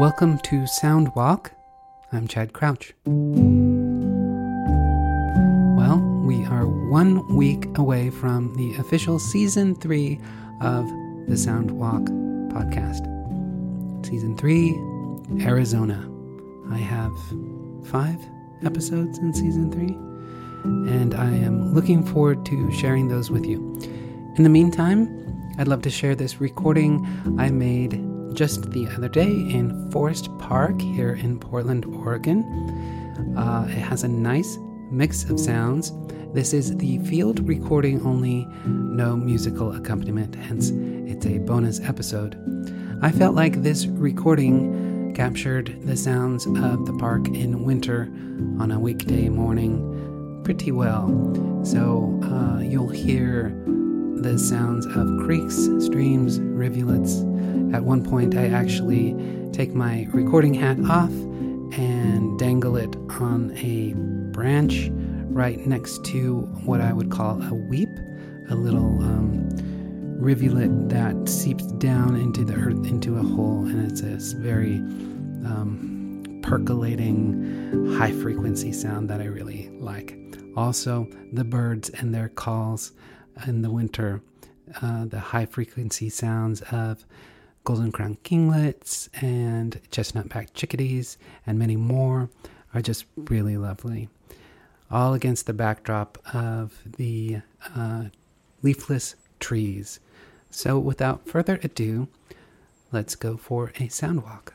Welcome to Sound Walk. I'm Chad Crouch. Well, we are one week away from the official season three of the Sound Walk podcast. Season three, Arizona. I have five episodes in season three, and I am looking forward to sharing those with you. In the meantime, I'd love to share this recording I made just the other day in Forest Park here in Portland, Oregon. Uh, it has a nice mix of sounds. This is the field recording only, no musical accompaniment, hence, it's a bonus episode. I felt like this recording captured the sounds of the park in winter on a weekday morning pretty well. So uh, you'll hear the sounds of creeks, streams, rivulets. At one point, I actually take my recording hat off and dangle it on a branch right next to what I would call a weep, a little um, rivulet that seeps down into the earth into a hole, and it's a very um, percolating, high frequency sound that I really like. Also, the birds and their calls in the winter, uh, the high frequency sounds of golden crown kinglets and chestnut backed chickadees and many more are just really lovely. All against the backdrop of the uh, leafless trees. So, without further ado, let's go for a sound walk.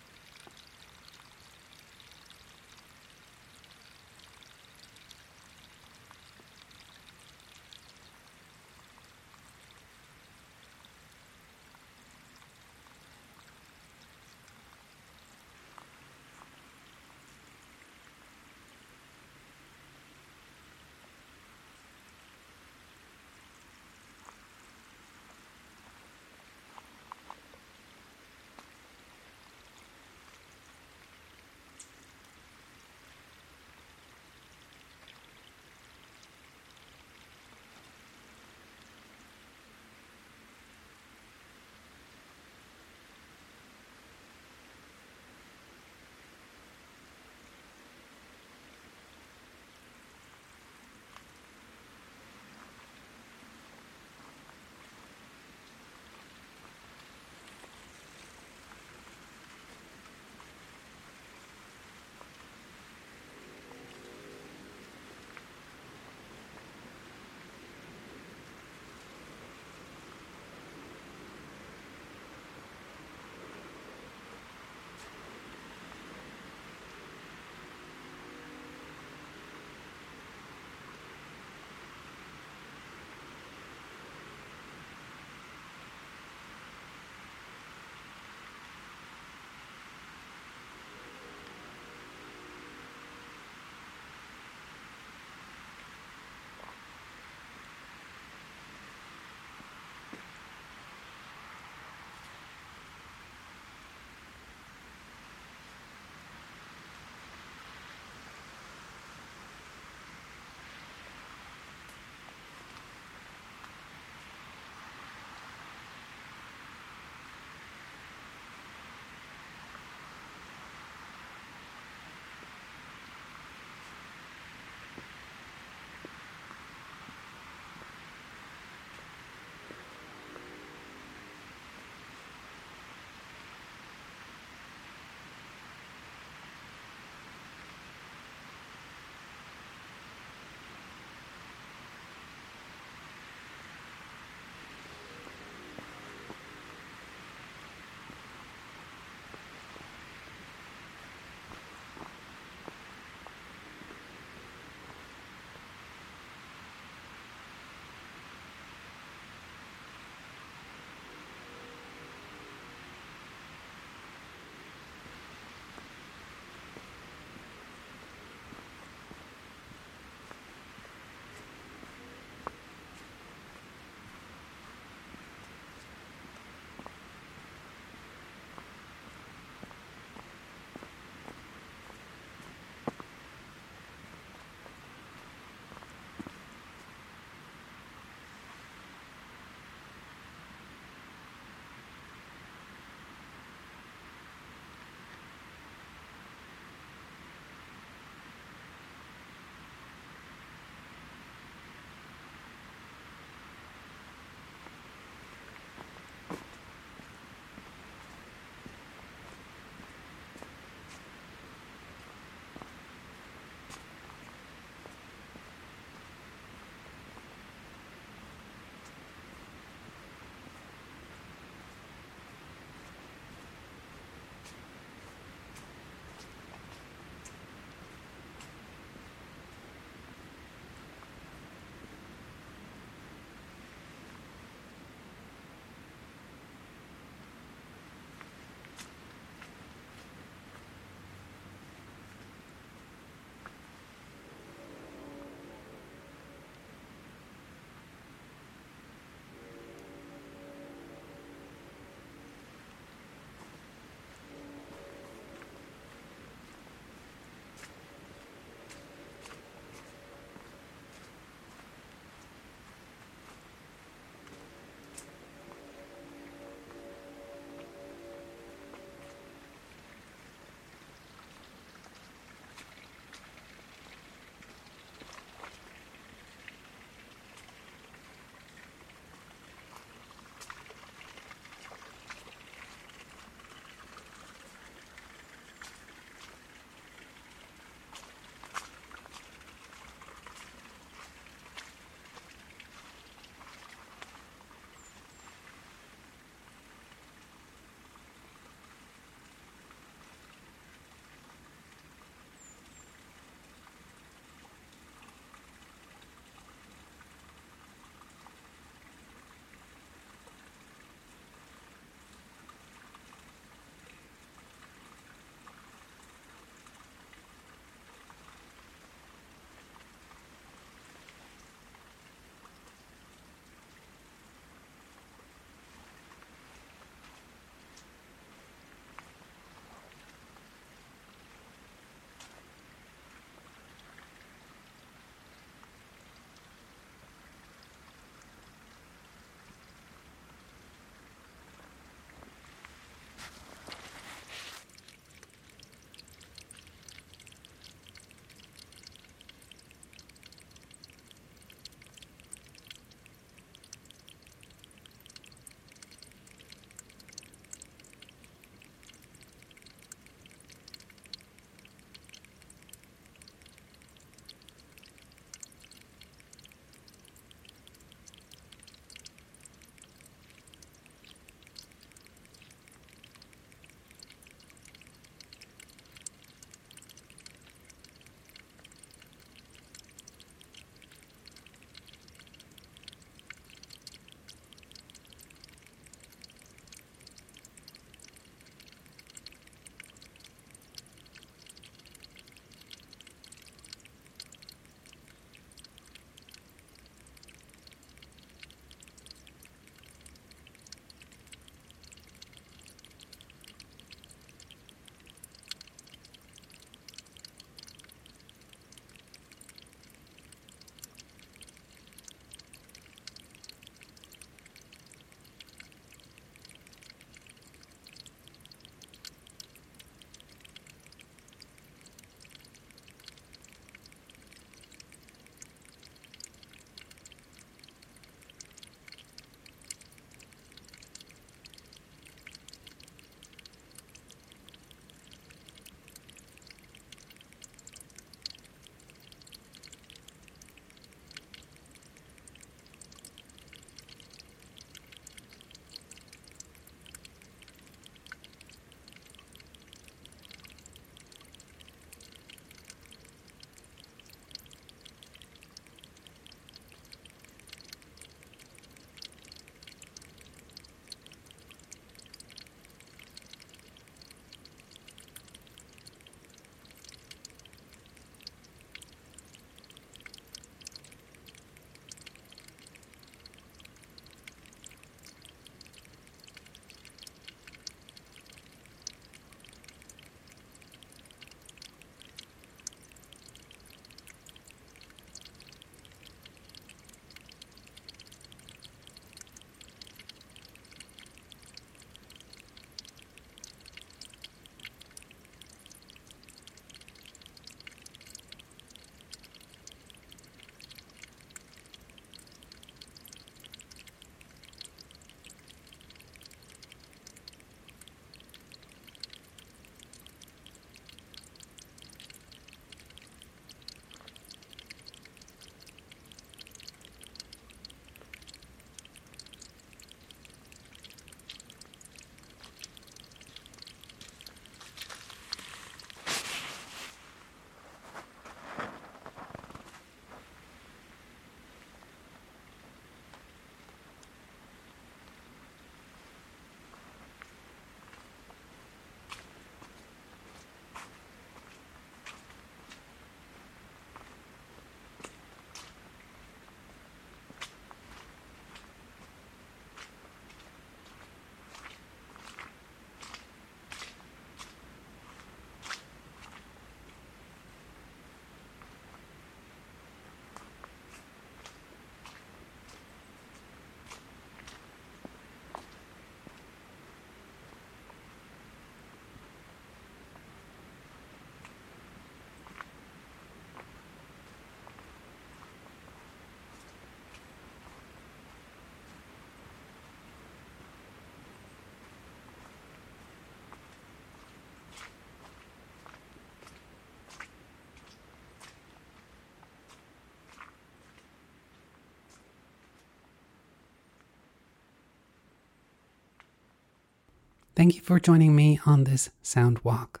Thank you for joining me on this sound walk.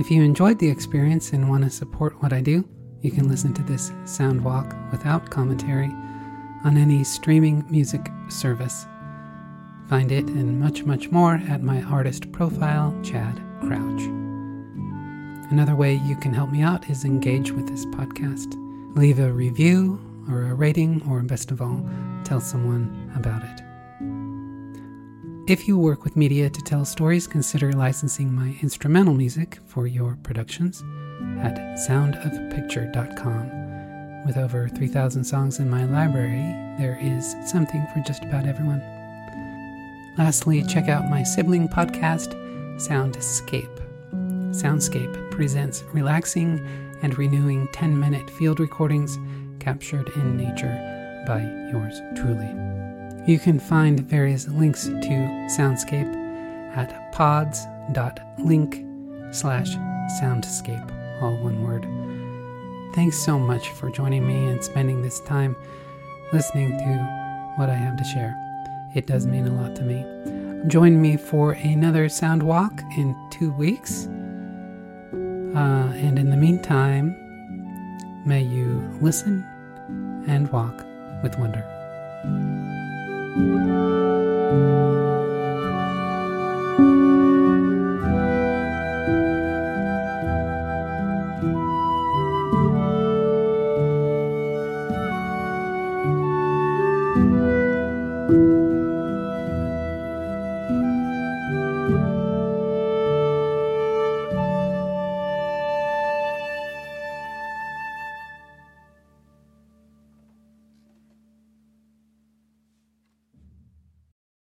If you enjoyed the experience and want to support what I do, you can listen to this sound walk without commentary on any streaming music service. Find it and much, much more at my artist profile, Chad Crouch. Another way you can help me out is engage with this podcast. Leave a review or a rating, or best of all, tell someone about it. If you work with media to tell stories, consider licensing my instrumental music for your productions at soundofpicture.com. With over 3,000 songs in my library, there is something for just about everyone. Lastly, check out my sibling podcast, Soundscape. Soundscape presents relaxing and renewing 10 minute field recordings captured in nature by yours truly. You can find various links to Soundscape at pods.link slash soundscape, all one word. Thanks so much for joining me and spending this time listening to what I have to share. It does mean a lot to me. Join me for another sound walk in two weeks. Uh, and in the meantime, may you listen and walk with wonder.